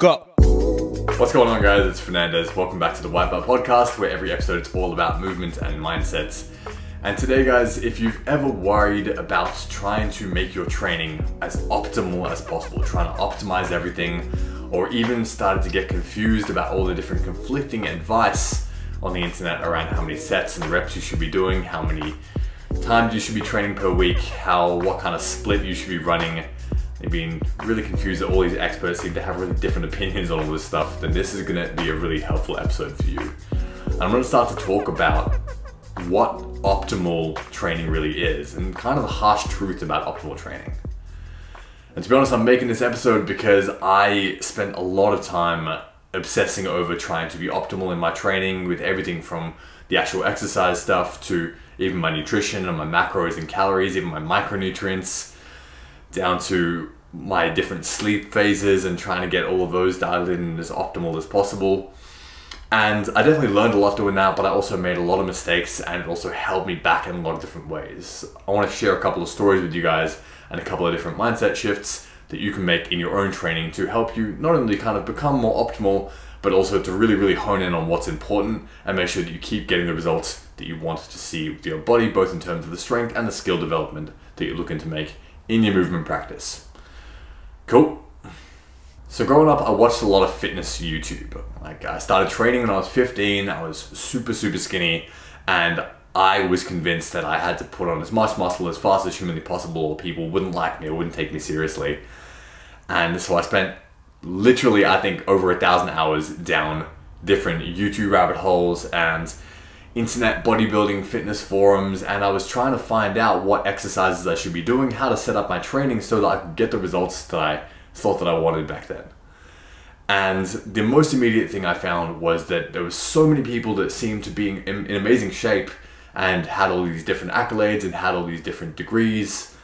Go. What's going on, guys? It's Fernandez. Welcome back to the Whytbelt Podcast, where every episode is all about movement and mindsets. And today, guys, if you've ever worried about trying to make your training as optimal as possible, trying to optimize everything, or even started to get confused about all the different conflicting advice on the internet around how many sets and reps you should be doing, how many times you should be training per week, how what kind of split you should be running, They've been really confused that all these experts seem to have really different opinions on all this stuff, then this is gonna be a really helpful episode for you. I'm gonna start to talk about what optimal training really is and kind of the harsh truth about optimal training. And to be honest, I'm making this episode because I spent a lot of time obsessing over trying to be optimal in my training with everything from the actual exercise stuff to even my nutrition and my macros and calories, even my micronutrients down to my different sleep phases and trying to get all of those dialed in as optimal as possible. And I definitely learned a lot doing that, but I also made a lot of mistakes and it also held me back in a lot of different ways. I want to share a couple of stories with you guys and a couple of different mindset shifts that you can make in your own training to help you not only kind of become more optimal, but also to really, really hone in on what's important and make sure that you keep getting the results that you want to see with your body, both in terms of the strength and the skill development that you're looking to make in your movement practice. Cool. So growing up, I watched a lot of fitness YouTube. Like I started training when I was 15. I was super, super skinny, and I was convinced that I had to put on as much muscle as fast as humanly possible, or people wouldn't like me or wouldn't take me seriously. And so I spent literally, I think, over a thousand hours down different YouTube rabbit holes and internet bodybuilding fitness forums and I was trying to find out what exercises I should be doing, how to set up my training so that I could get the results that I thought that I wanted back then. And the most immediate thing I found was that there was so many people that seemed to be in, in amazing shape and had all these different accolades and had all these different degrees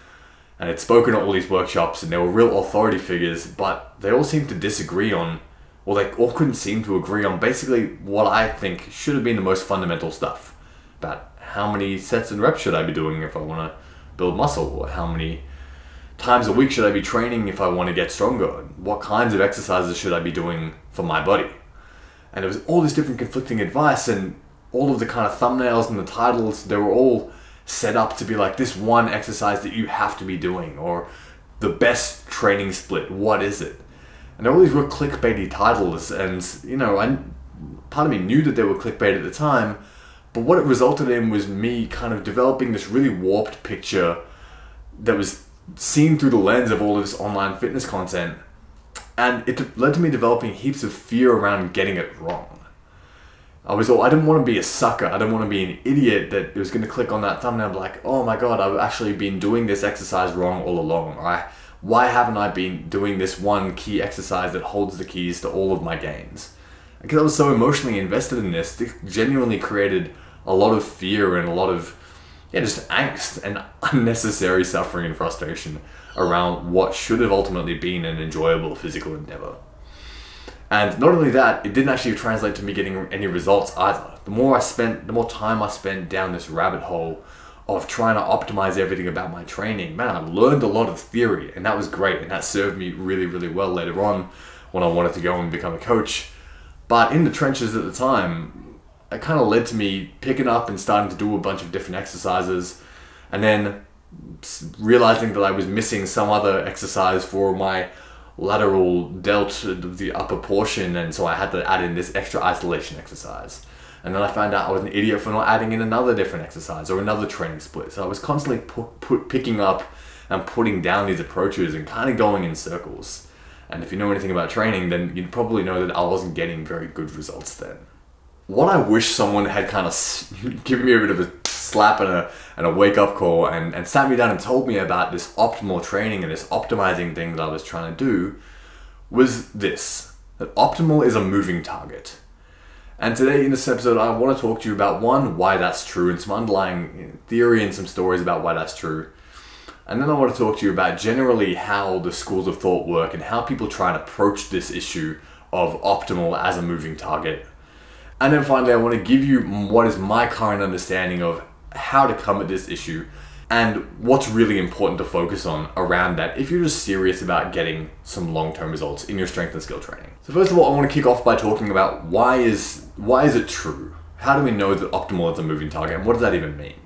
and had spoken at all these workshops and they were real authority figures, but they all seemed to disagree on well, they all couldn't seem to agree on basically what I think should have been the most fundamental stuff about how many sets and reps should I be doing if I want to build muscle, or how many times a week should I be training if I want to get stronger, and what kinds of exercises should I be doing for my body. And there was all this different conflicting advice, and all of the kind of thumbnails and the titles, they were all set up to be like this one exercise that you have to be doing, or the best training split, what is it? And all these were clickbaity titles, and you know, I part of me knew that they were clickbait at the time, but what it resulted in was me kind of developing this really warped picture that was seen through the lens of all of this online fitness content, and it led to me developing heaps of fear around getting it wrong. I was all I didn't want to be a sucker. I didn't want to be an idiot that was going to click on that thumbnail and be like, "Oh my god, I've actually been doing this exercise wrong all along." Right? Why haven't I been doing this one key exercise that holds the keys to all of my gains? Because I was so emotionally invested in this, it genuinely created a lot of fear and a lot of, yeah, just angst and unnecessary suffering and frustration around what should have ultimately been an enjoyable physical endeavor. And not only that, it didn't actually translate to me getting any results either. The more I spent, the more time I spent down this rabbit hole of trying to optimize everything about my training. Man, I learned a lot of theory, and that was great, and that served me really, really well later on when I wanted to go and become a coach. But in the trenches at the time, it kind of led to me picking up and starting to do a bunch of different exercises, and then realizing that I was missing some other exercise for my lateral delt, the upper portion, and so I had to add in this extra isolation exercise. And then I found out I was an idiot for not adding in another different exercise or another training split. So I was constantly put, put, picking up and putting down these approaches and kind of going in circles. And if you know anything about training, then you'd probably know that I wasn't getting very good results then. What I wish someone had kind of given me a bit of a slap and a, and a wake up call and, and sat me down and told me about this optimal training and this optimizing thing that I was trying to do was this that optimal is a moving target. And today in this episode, I want to talk to you about one, why that's true, and some underlying theory and some stories about why that's true. And then I want to talk to you about generally how the schools of thought work and how people try and approach this issue of optimal as a moving target. And then finally, I want to give you what is my current understanding of how to come at this issue and what's really important to focus on around that if you're just serious about getting some long-term results in your strength and skill training. So first of all, I want to kick off by talking about why is why is it true? How do we know that optimal is a moving target and what does that even mean?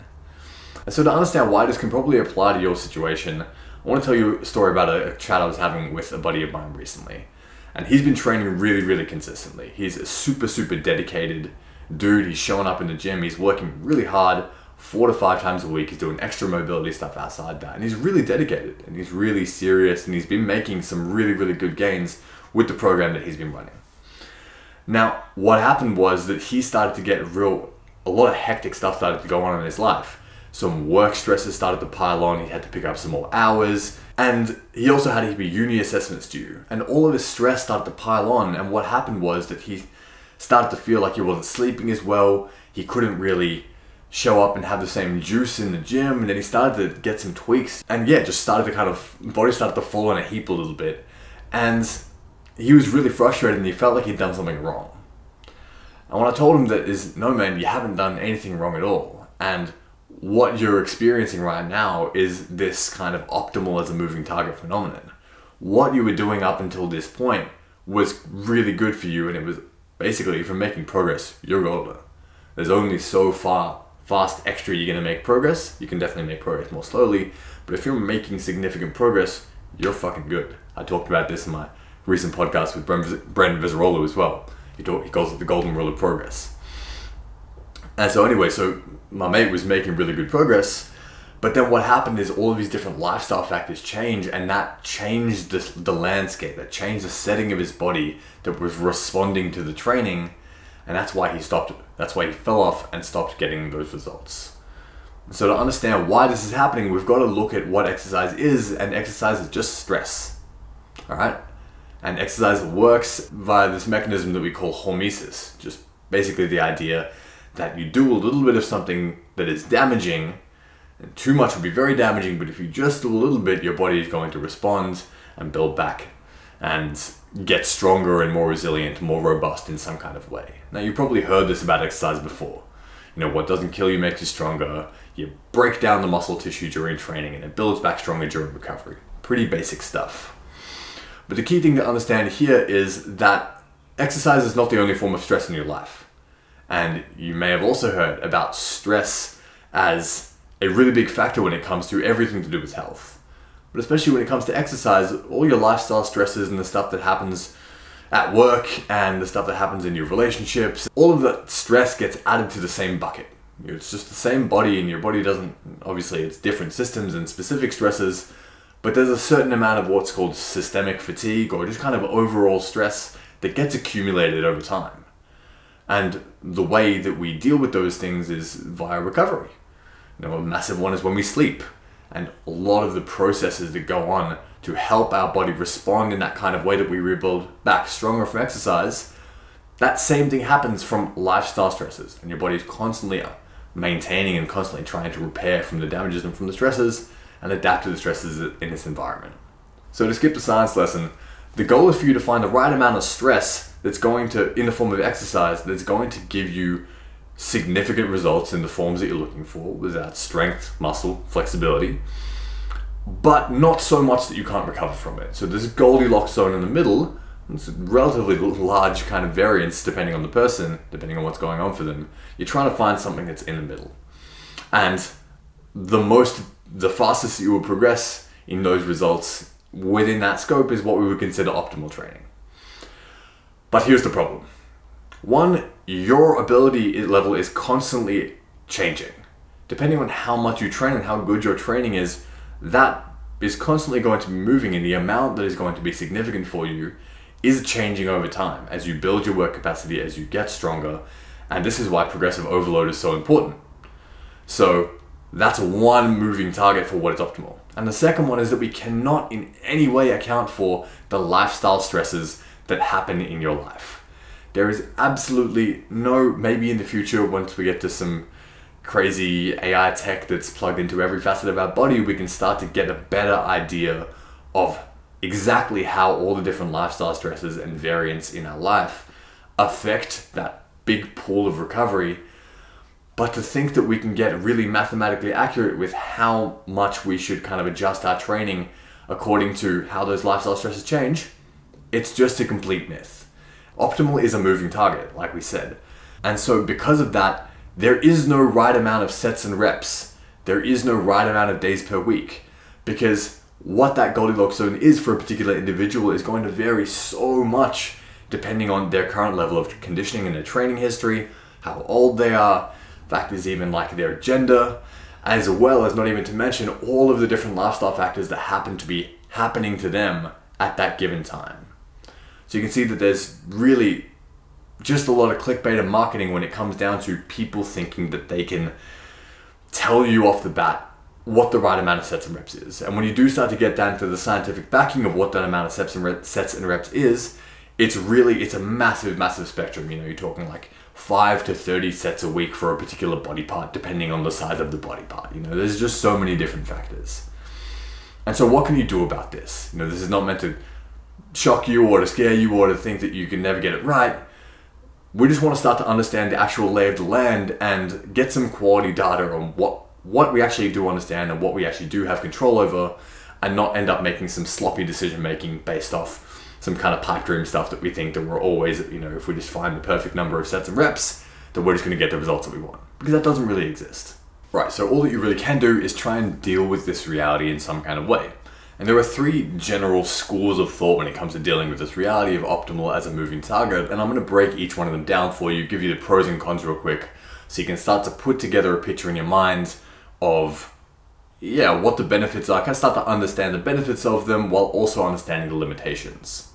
And so to understand why this can probably apply to your situation, I want to tell you a story about a chat I was having with a buddy of mine recently. And he's been training really, really consistently. He's a super, super dedicated dude. He's showing up in the gym. He's working really hard four to five times a week. He's doing extra mobility stuff outside that. And he's really dedicated and he's really serious and he's been making some really, really good gains with the program that he's been running. Now, what happened was that he started to get real, a lot of hectic stuff started to go on in his life. Some work stresses started to pile on. He had to pick up some more hours. And he also had to his uni assessments due. And all of his stress started to pile on. And what happened was that he started to feel like he wasn't sleeping as well. He couldn't really show up and have the same juice in the gym and then he started to get some tweaks and yeah just started to kind of body started to fall in a heap a little bit. And he was really frustrated and he felt like he'd done something wrong. And what i told him that is no man you haven't done anything wrong at all and what you're experiencing right now is this kind of optimal as a moving target phenomenon. What you were doing up until this point was really good for you and it was basically you're making progress you're golden there's only so far fast extra you're going to make progress. You can definitely make progress more slowly, but if you're making significant progress, you're fucking good. I talked about this in my recent podcast with Brendan Vizarolo as well. He, talk, he calls it the golden rule of progress. And so anyway, so my mate was making really good progress, but then what happened is all of these different lifestyle factors change, and that changed the, the landscape, that changed the setting of his body that was responding to the training and that's why he stopped. That's why he fell off and stopped getting those results. So to understand why this is happening, we've got to look at what exercise is, and exercise is just stress. All right, and exercise works via this mechanism that we call hormesis, just basically the idea that you do a little bit of something that is damaging, and too much would be very damaging, but if you just do a little bit, your body is going to respond and build back and get stronger and more resilient, more robust in some kind of way. Now, you've probably heard this about exercise before. You know, what doesn't kill you makes you stronger. You break down the muscle tissue during training and it builds back stronger during recovery. Pretty basic stuff. But the key thing to understand here is that exercise is not the only form of stress in your life. And you may have also heard about stress as a really big factor when it comes to everything to do with health. But especially when it comes to exercise, all your lifestyle stresses and the stuff that happens at work and the stuff that happens in your relationships, all of that stress gets added to the same bucket. It's just the same body, and your body doesn't, obviously, it's different systems and specific stresses, but there's a certain amount of what's called systemic fatigue or just kind of overall stress that gets accumulated over time. And the way that we deal with those things is via recovery. You know, a massive one is when we sleep and a lot of the processes that go on to help our body respond in that kind of way that we rebuild back stronger from exercise, that same thing happens from lifestyle stresses. And your body is constantly uh, maintaining and constantly trying to repair from the damages and from the stresses and adapt to the stresses in this environment. So to skip the science lesson, the goal is for you to find the right amount of stress that's going to, in the form of exercise, that's going to give you significant results in the forms that you're looking for without strength, muscle, flexibility, but not so much that you can't recover from it. So there's a Goldilocks zone in the middle. It's a relatively large kind of variance depending on the person, depending on what's going on for them. You're trying to find something that's in the middle. And the most, the fastest you will progress in those results within that scope is what we would consider optimal training. But here's the problem. One, your ability level is constantly changing. Depending on how much you train and how good your training is, that is constantly going to be moving and the amount that is going to be significant for you is changing over time as you build your work capacity, as you get stronger. And this is why progressive overload is so important. So that's one moving target for what is optimal. And the second one is that we cannot in any way account for the lifestyle stresses that happen in your life. There is absolutely no, maybe in the future, once we get to some crazy AI tech that's plugged into every facet of our body, we can start to get a better idea of exactly how all the different lifestyle stresses and variants in our life affect that big pool of recovery. But to think that we can get really mathematically accurate with how much we should kind of adjust our training according to how those lifestyle stresses change, it's just a complete myth. Optimal is a moving target, like we said. And so, because of that, there is no right amount of sets and reps. There is no right amount of days per week. Because what that Goldilocks zone is for a particular individual is going to vary so much depending on their current level of conditioning and their training history, how old they are, factors even like their gender, as well as not even to mention all of the different lifestyle factors that happen to be happening to them at that given time. So you can see that there's really just a lot of clickbait and marketing when it comes down to people thinking that they can tell you off the bat what the right amount of sets and reps is. And when you do start to get down to the scientific backing of what that amount of sets and, sets and reps is, it's really it's a massive massive spectrum. You know you're talking like 5 to 30 sets a week for a particular body part depending on the size of the body part. You know there's just so many different factors. And so what can you do about this? You know this is not meant to shock you or to scare you or to think that you can never get it right we just want to start to understand the actual lay of the land and get some quality data on what what we actually do understand and what we actually do have control over and not end up making some sloppy decision making based off some kind of pipe dream stuff that we think that we're always, you know, if we just find the perfect number of sets and reps, that we're just going to get the results that we want. Because that doesn't really exist. Right, so all that you really can do is try and deal with this reality in some kind of way. And there are three general schools of thought when it comes to dealing with this reality of optimal as a moving target, and I'm going to break each one of them down for you, give you the pros and cons real quick, so you can start to put together a picture in your mind of yeah, what the benefits are. I can start to understand the benefits of them while also understanding the limitations.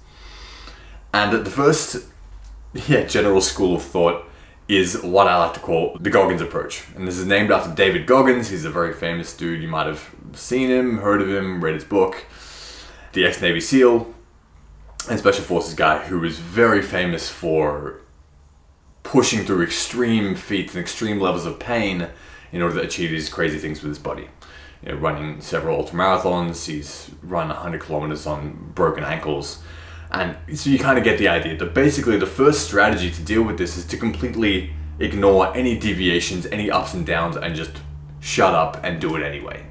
And the first, yeah, general school of thought is what I like to call the Goggins approach. And this is named after David Goggins. He's a very famous dude. You might have seen him, heard of him, read his book. The ex Navy SEAL and Special Forces guy who was very famous for pushing through extreme feats and extreme levels of pain in order to achieve these crazy things with his body you know, running several ultra marathons. He's run 100 kilometers on broken ankles. And so you kind of get the idea that basically the first strategy to deal with this is to completely ignore any deviations, any ups and downs, and just shut up and do it anyway.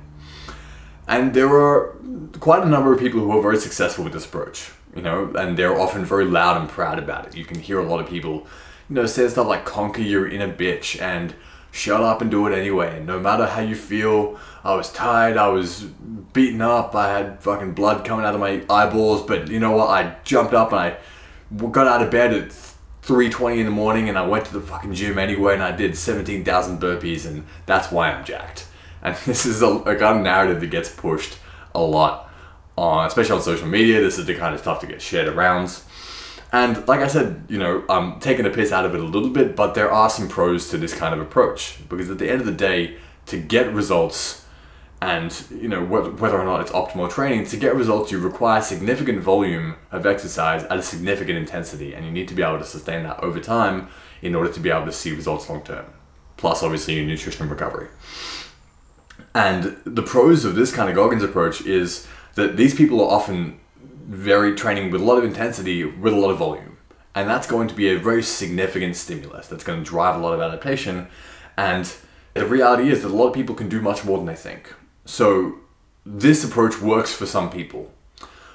And there are quite a number of people who are very successful with this approach, you know, and they're often very loud and proud about it. You can hear a lot of people, you know, say stuff like conquer your inner bitch and shut up and do it anyway. And no matter how you feel, I was tired, I was beaten up, I had fucking blood coming out of my eyeballs, but you know what? I jumped up and I got out of bed at 3.20 in the morning and I went to the fucking gym anyway and I did 17,000 burpees and that's why I'm jacked. And this is a, a kind of narrative that gets pushed a lot, on, especially on social media. This is the kind of stuff to get shared around. And like I said, you know, I'm taking a piss out of it a little bit, but there are some pros to this kind of approach. Because at the end of the day, to get results and you know whether or not it's optimal training to get results you require significant volume of exercise at a significant intensity. And you need to be able to sustain that over time in order to be able to see results long term. Plus obviously your nutrition and recovery. And the pros of this kind of goggins approach is that these people are often very training with a lot of intensity with a lot of volume. And that's going to be a very significant stimulus that's going to drive a lot of adaptation. And the reality is that a lot of people can do much more than they think. So this approach works for some people.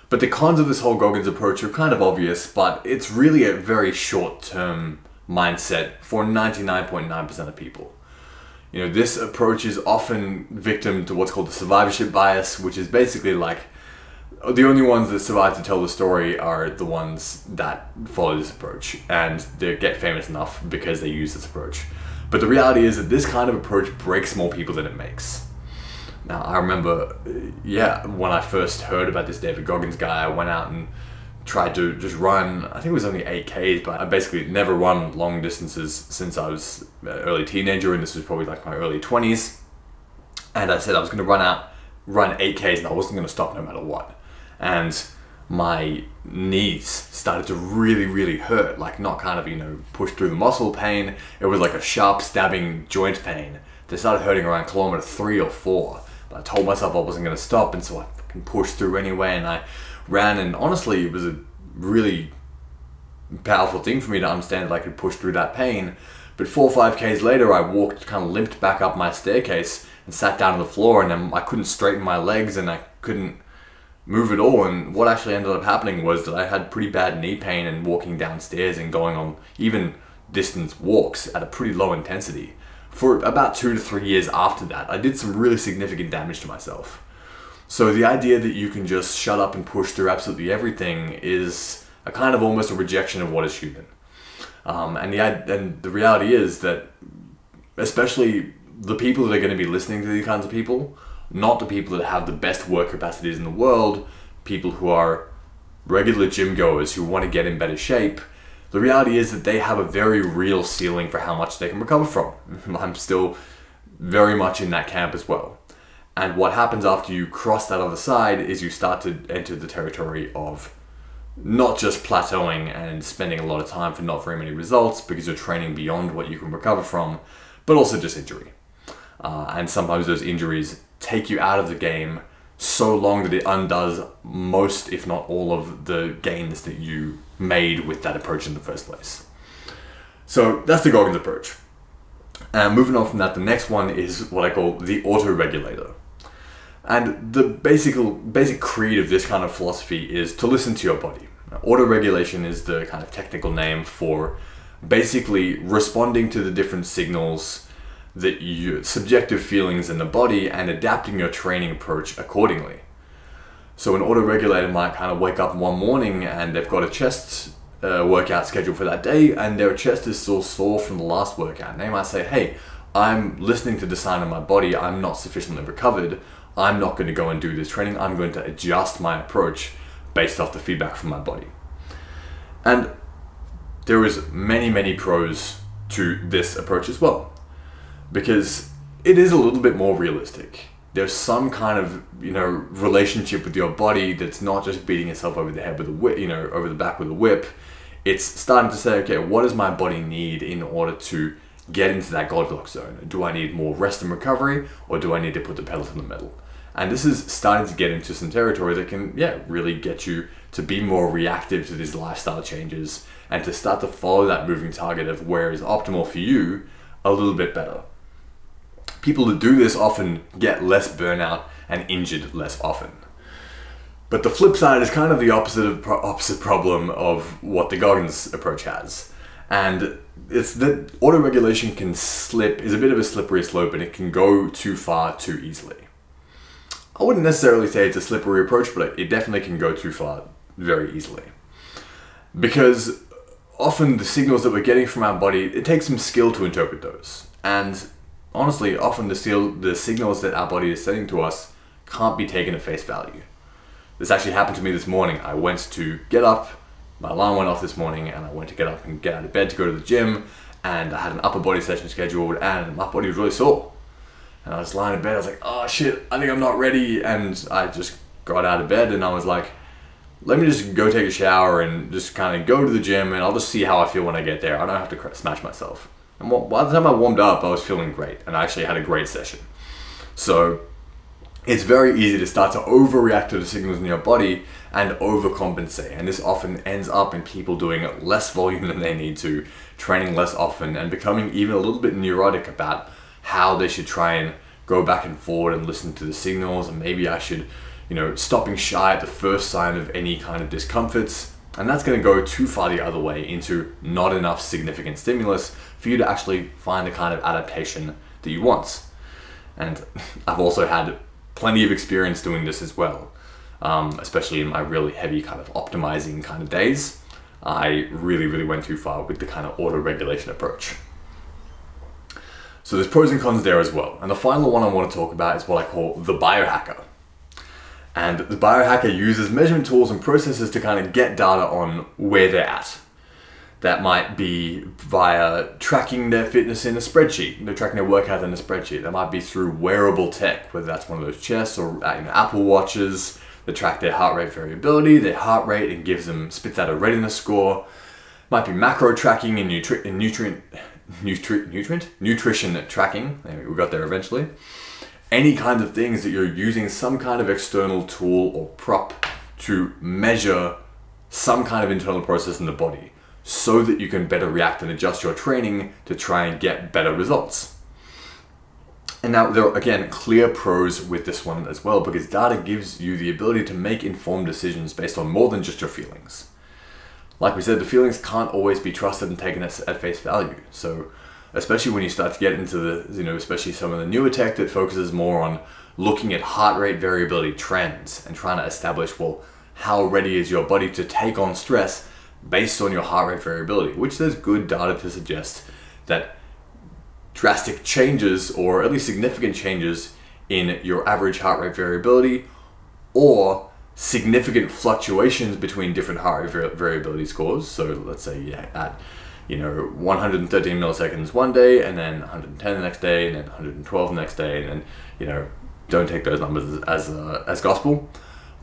But the cons of this whole Goggins approach are kind of obvious, but it's really a very short term mindset for 99.9% of people. You know, this approach is often victim to what's called the survivorship bias, which is basically like the only ones that survive to tell the story are the ones that follow this approach and they get famous enough because they use this approach. But the reality is that this kind of approach breaks more people than it makes. Now, I remember, uh, yeah, when I first heard about this David Goggins guy, I went out and tried to just run, I think it was only 8Ks, but I basically never run long distances since I was an early teenager, and this was probably like my early 20s. And I said I was going to run out, run 8Ks, and I wasn't going to stop no matter what and my knees started to really, really hurt. Like, not kind of, you know, push through the muscle pain. It was like a sharp stabbing joint pain. They started hurting around kilometer three or four. But I told myself I wasn't going to stop, and so I fucking pushed through anyway. And I ran, and honestly, it was a really powerful thing for me to understand that I could push through that pain. But four or five Ks later, I walked, kind of limped back up my staircase and sat down on the floor, and I couldn't straighten my legs and I couldn't move at all. And what actually ended up happening was that I had pretty bad knee pain and walking downstairs and going on even distance walks at a pretty low intensity. For about two to three years after that, I did some really significant damage to myself. So the idea that you can just shut up and push through absolutely everything is a kind of almost a rejection of what is human. Um, and the and the reality is that, especially the people that are going to be listening to these kinds of people, not the people that have the best work capacities in the world, people who are regular gym goers who want to get in better shape. The reality is that they have a very real ceiling for how much they can recover from. I'm still very much in that camp as well. And what happens after you cross that other side is you start to enter the territory of not just plateauing and spending a lot of time for not very many results because you're training beyond what you can recover from, but also just injury. Uh, and sometimes those injuries take you out of the game so long that it undoes most, if not all, of the gains that you made with that approach in the first place. So that's the Goggins approach. And moving on from that, the next one is what I call the auto regulator. And the basic basic creed of this kind of philosophy is to listen to your body. Auto regulation is the kind of technical name for basically responding to the different signals that you subjective feelings in the body and adapting your training approach accordingly. So an auto regulator might kind of wake up one morning and they've got a chest uh, workout scheduled for that day and their chest is still sore from the last workout. And they might say, "Hey, I'm listening to the sign of my body. I'm not sufficiently recovered. I'm not going to go and do this training. I'm going to adjust my approach based off the feedback from my body. And there is many, many pros to this approach as well. Because it is a little bit more realistic. There's some kind of, you know, relationship with your body that's not just beating itself over the head with a whip, you know, over the back with a whip. It's starting to say, okay, what does my body need in order to get into that Goldilocks zone? Do I need more rest and recovery or do I need to put the pedal to the metal? And this is starting to get into some territory that can, yeah, really get you to be more reactive to these lifestyle changes and to start to follow that moving target of where is optimal for you a little bit better. People that do this often get less burnout and injured less often. But the flip side is kind of the opposite of pro- opposite problem of what the Goggins approach has. And it's that auto regulation can slip is a bit of a slippery slope and it can go too far too easily. I wouldn't necessarily say it's a slippery approach, but it definitely can go too far very easily. Because often the signals that we're getting from our body, it takes some skill to interpret those. And honestly, often the, seal, the signals that our body is sending to us can't be taken at face value. This actually happened to me this morning. I went to get up, my alarm went off this morning, and I went to get up and get out of bed to go to the gym, and I had an upper body session scheduled, and my body was really sore. And I was lying in bed. I was like, oh shit, I think I'm not ready. And I just got out of bed and I was like, let me just go take a shower and just kind of go to the gym and I'll just see how I feel when I get there. I don't have to smash myself. And by the time I warmed up, I was feeling great and I actually had a great session. So it's very easy to start to overreact to the signals in your body and overcompensate. And this often ends up in people doing less volume than they need to, training less often, and becoming even a little bit neurotic about how they should try and go back and forward and listen to the signals and maybe I should, you know, stopping shy at the first sign of any kind of discomforts. And that's going to go too far the other way into not enough significant stimulus for you to actually find the kind of adaptation that you want. And I've also had plenty of experience doing this as well, um, especially in my really heavy kind of optimizing kind of days. I really, really went too far with the kind of auto regulation approach. So there's pros and cons there as well. And the final one I want to talk about is what I call the biohacker. And the biohacker uses measurement tools and processes to kind of get data on where they're at. That might be via tracking their fitness in a spreadsheet. They're tracking their workout in a spreadsheet. That might be through wearable tech, whether that's one of those chests or uh, you know, Apple watches that track their heart rate variability, their heart rate, and gives them spits out a readiness score. Might be macro tracking and, nutri- and nutrient nutri- nutrient nutrition tracking. We got there eventually. Any kinds of things that you're using some kind of external tool or prop to measure some kind of internal process in the body. so that you can better react and adjust your training to try and get better results. And now there are again clear pros with this one as well because data gives you the ability to make informed decisions based on more than just your feelings. Like we said, the feelings can't always be trusted and taken at face value. So especially when you start to get into the, you know, especially some of the newer tech that focuses more on looking at heart rate variability trends and trying to establish, well, how ready is your body to take on stress based on your heart rate variability, which there's good data to suggest that drastic changes or at least significant changes in your average heart rate variability or significant fluctuations between different heart rate variability scores. So let's say at you know 113 milliseconds one day and then 110 the next day and then 112 the next day and then you know don't take those numbers as as, uh, as gospel.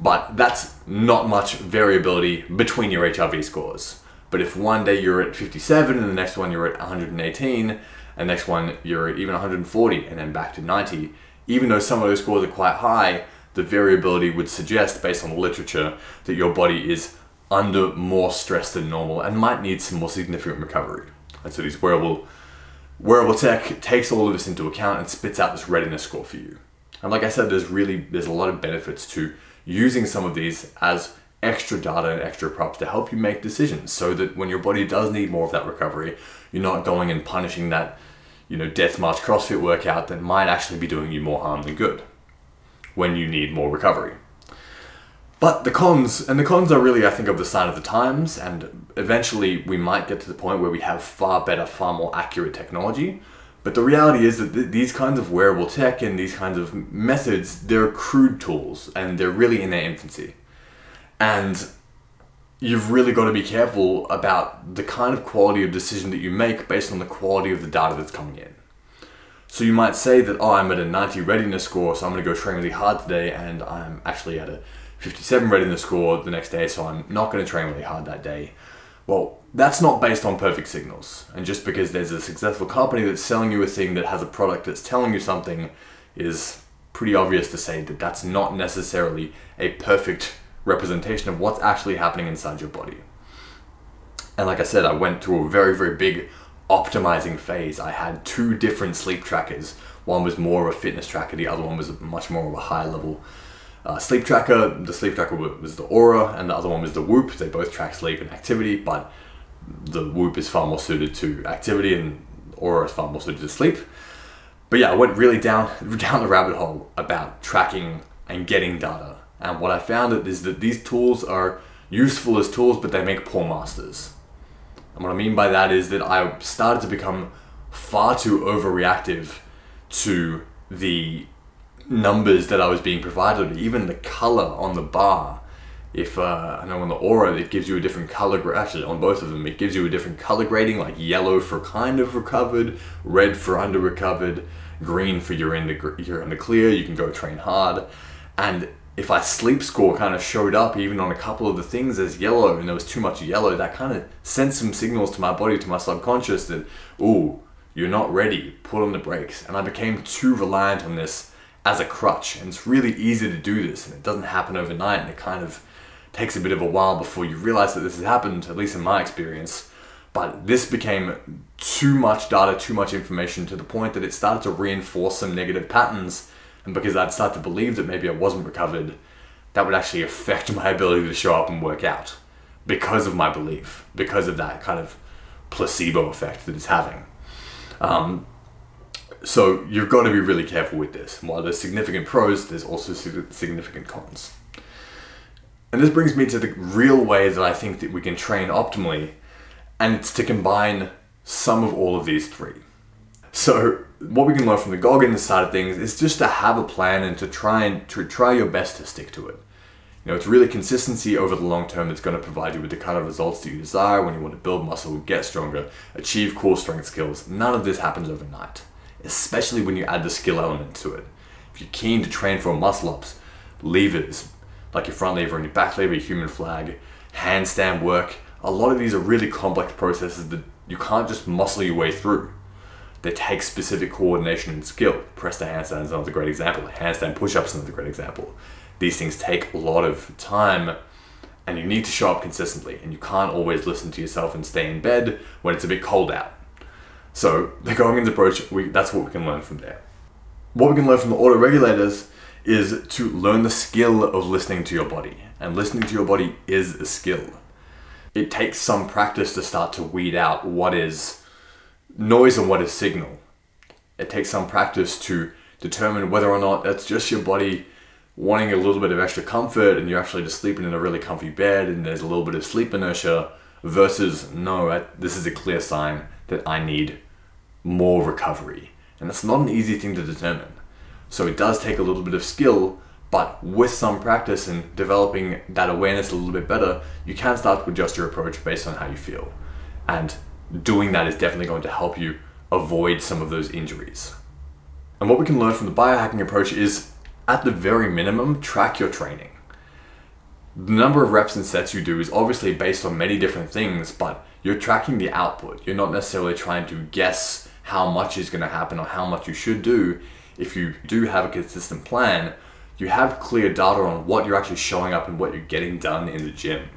But that's not much variability between your HRV scores. But if one day you're at 57 and the next one you're at 118 and next one you're at even 140 and then back to 90 even though some of those scores are quite high the variability would suggest based on the literature that your body is under more stress than normal and might need some more significant recovery and so these wearable wearable tech takes all of this into account and spits out this readiness score for you and like i said there's really there's a lot of benefits to using some of these as extra data and extra props to help you make decisions so that when your body does need more of that recovery, you're not going and punishing that, you know, death march CrossFit workout that might actually be doing you more harm than good when you need more recovery. But the cons, and the cons are really, I think, of the sign of the times, and eventually we might get to the point where we have far better, far more accurate technology. But the reality is that th- these kinds of wearable tech and these kinds of methods, they're crude tools and they're really in their infancy. And you've really got to be careful about the kind of quality of decision that you make based on the quality of the data that's coming in. So you might say that, oh, I'm at a 90 readiness score, so I'm going to go train really hard today, and I'm actually at a 57 reading the score the next day, so I'm not going to train really hard that day. Well, that's not based on perfect signals. And just because there's a successful company that's selling you a thing that has a product that's telling you something is pretty obvious to say that that's not necessarily a perfect representation of what's actually happening inside your body. And like I said, I went through a very, very big optimizing phase. I had two different sleep trackers. One was more of a fitness tracker, the other one was much more of a high level uh, sleep tracker. The sleep tracker was the Oura, and the other one was the Whoop. They both track sleep and activity, but the Whoop is far more suited to activity, and Oura is far more suited to sleep. But yeah, I went really down down the rabbit hole about tracking and getting data and what I found is that these tools are useful as tools, but they make poor masters. And what I mean by that is that I started to become far too overreactive to the numbers that I was being provided, even the color on the bar. If uh, I know on the Oura, it gives you a different color. Actually, on both of them, it gives you a different color grading, like yellow for kind of recovered, red for under recovered, green for you're in the you're in the clear. You can go train hard, and if I sleep score kind of showed up even on a couple of the things as yellow and there was too much yellow, that kind of sent some signals to my body, to my subconscious that, oh, you're not ready, put on the brakes. And I became too reliant on this as a crutch. And it's really easy to do this and it doesn't happen overnight and it kind of takes a bit of a while before you realize that this has happened, at least in my experience. But this became too much data, too much information to the point that it started to reinforce some negative patterns and because I'd start to believe that maybe I wasn't recovered, that would actually affect my ability to show up and work out because of my belief, because of that kind of placebo effect that it's having. Um, so you've got to be really careful with this. While there's significant pros, there's also significant cons. And this brings me to the real way that I think that we can train optimally, and it's to combine some of all of these three. So what we can learn from the Goggins side of things is just to have a plan and to try and to try your best to stick to it. You know, it's really consistency over the long term that's going to provide you with the kind of results that you desire when you want to build muscle, get stronger, achieve core strength skills. None of this happens overnight, especially when you add the skill element to it. If you're keen to train for muscle ups, levers, like your front lever and your back lever, your human flag, handstand work, a lot of these are really complex processes that you can't just muscle your way through they take specific coordination and skill. Press to handstand is another great example. Handstand push-ups is another great example. These things take a lot of time and you need to show up consistently and you can't always listen to yourself and stay in bed when it's a bit cold out. So the Goggins approach, we, that's what we can learn from there. What we can learn from the auto regulators is to learn the skill of listening to your body. And listening to your body is a skill. It takes some practice to start to weed out what is noise and what is signal. It takes some practice to determine whether or not that's just your body wanting a little bit of extra comfort and you're actually just sleeping in a really comfy bed and there's a little bit of sleep inertia versus no, this is a clear sign that I need more recovery. And that's not an easy thing to determine. So it does take a little bit of skill, but with some practice and developing that awareness a little bit better, you can start to adjust your approach based on how you feel. And doing that is definitely going to help you avoid some of those injuries. And what we can learn from the biohacking approach is at the very minimum, track your training. The number of reps and sets you do is obviously based on many different things, but you're tracking the output. You're not necessarily trying to guess how much is going to happen or how much you should do. If you do have a consistent plan, you have clear data on what you're actually showing up and what you're getting done in the gym.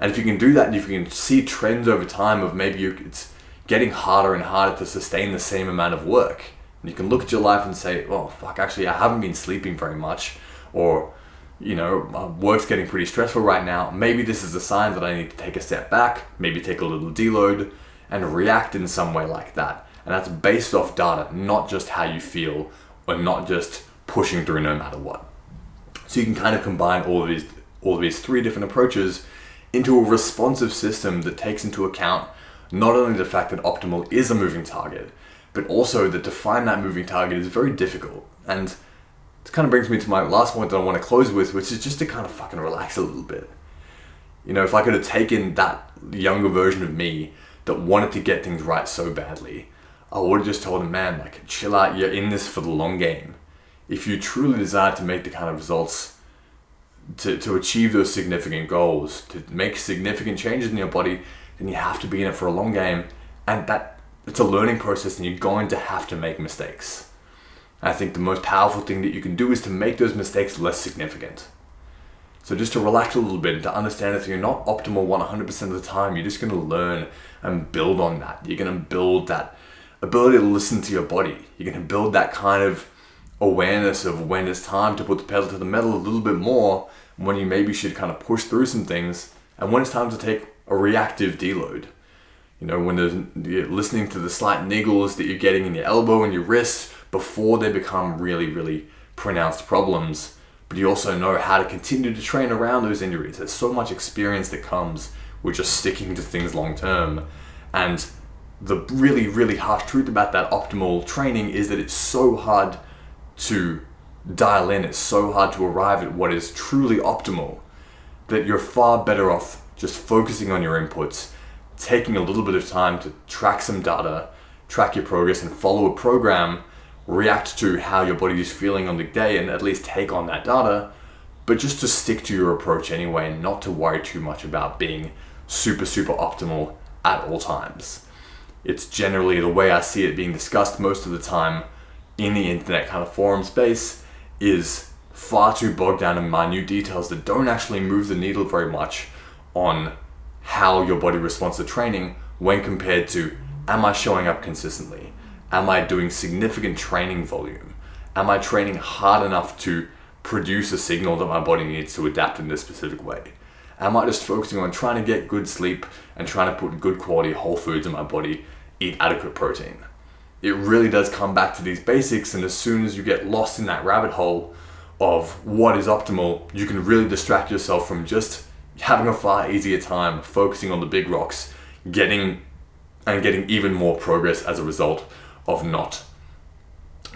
And if you can do that, and if you can see trends over time of maybe you, it's getting harder and harder to sustain the same amount of work, and you can look at your life and say, oh, fuck, actually, I haven't been sleeping very much, or, you know, "My work's getting pretty stressful right now. Maybe this is a sign that I need to take a step back, maybe take a little deload, and react in some way like that. And that's based off data, not just how you feel, or not just pushing through no matter what. So you can kind of combine all of these, all of these three different approaches into a responsive system that takes into account not only the fact that optimal is a moving target, but also that to find that moving target is very difficult. And it kind of brings me to my last point that I want to close with, which is just to kind of fucking relax a little bit. You know, if I could have taken that younger version of me that wanted to get things right so badly, I would have just told him, man, like, chill out, you're in this for the long game. If you truly desire to make the kind of results, to, to achieve those significant goals, to make significant changes in your body, then you have to be in it for a long game. And that it's a learning process and you're going to have to make mistakes. I think the most powerful thing that you can do is to make those mistakes less significant. So just to relax a little bit and to understand that you're not optimal 100% of the time, you're just going to learn and build on that. You're going to build that ability to listen to your body. You're going to build that kind of awareness of when it's time to put the pedal to the metal a little bit more, when you maybe should kind of push through some things, and when it's time to take a reactive deload you know, when there's you're listening to the slight niggles that you're getting in your elbow and your wrist before they become really, really pronounced problems. But you also know how to continue to train around those injuries. There's so much experience that comes with just sticking to things long term. And the really, really harsh truth about that optimal training is that it's so hard to dial in, it's so hard to arrive at what is truly optimal that you're far better off just focusing on your inputs taking a little bit of time to track some data, track your progress, and follow a program, react to how your body is feeling on the day, and at least take on that data, but just to stick to your approach anyway and not to worry too much about being super, super optimal at all times. It's generally the way I see it being discussed most of the time in the internet kind of forum space is far too bogged down in minute details that don't actually move the needle very much on how your body responds to training when compared to am I showing up consistently? Am I doing significant training volume? Am I training hard enough to produce a signal that my body needs to adapt in this specific way? Am I just focusing on trying to get good sleep and trying to put good quality whole foods in my body, eat adequate protein? It really does come back to these basics, and as soon as you get lost in that rabbit hole of what is optimal, you can really distract yourself from just having a far easier time focusing on the big rocks, getting and getting even more progress as a result of not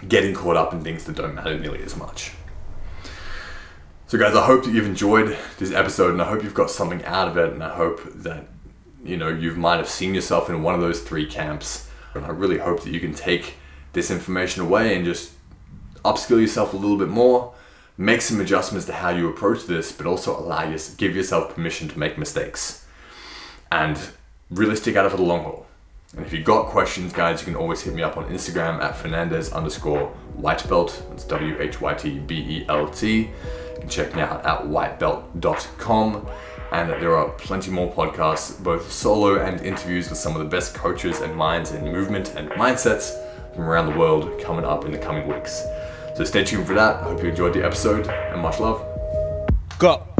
getting caught up in things that don't matter nearly as much. So guys, I hope that you've enjoyed this episode and I hope you've got something out of it and I hope that you know you might have seen yourself in one of those three camps and I really hope that you can take this information away and just upskill yourself a little bit more make some adjustments to how you approach this, but also allow you give yourself permission to make mistakes and really stick at it for the long haul. And if you've got questions, guys, you can always hit me up on Instagram at Fernandez underscore whytbelt. That's W H Y T B E L T. You can check me out at whytbelt.com. and there are plenty more podcasts, both solo and interviews with some of the best coaches and minds in movement and mindsets from around the world coming up in the coming weeks. So stay tuned for that. I hope you enjoyed the episode and much love. Go.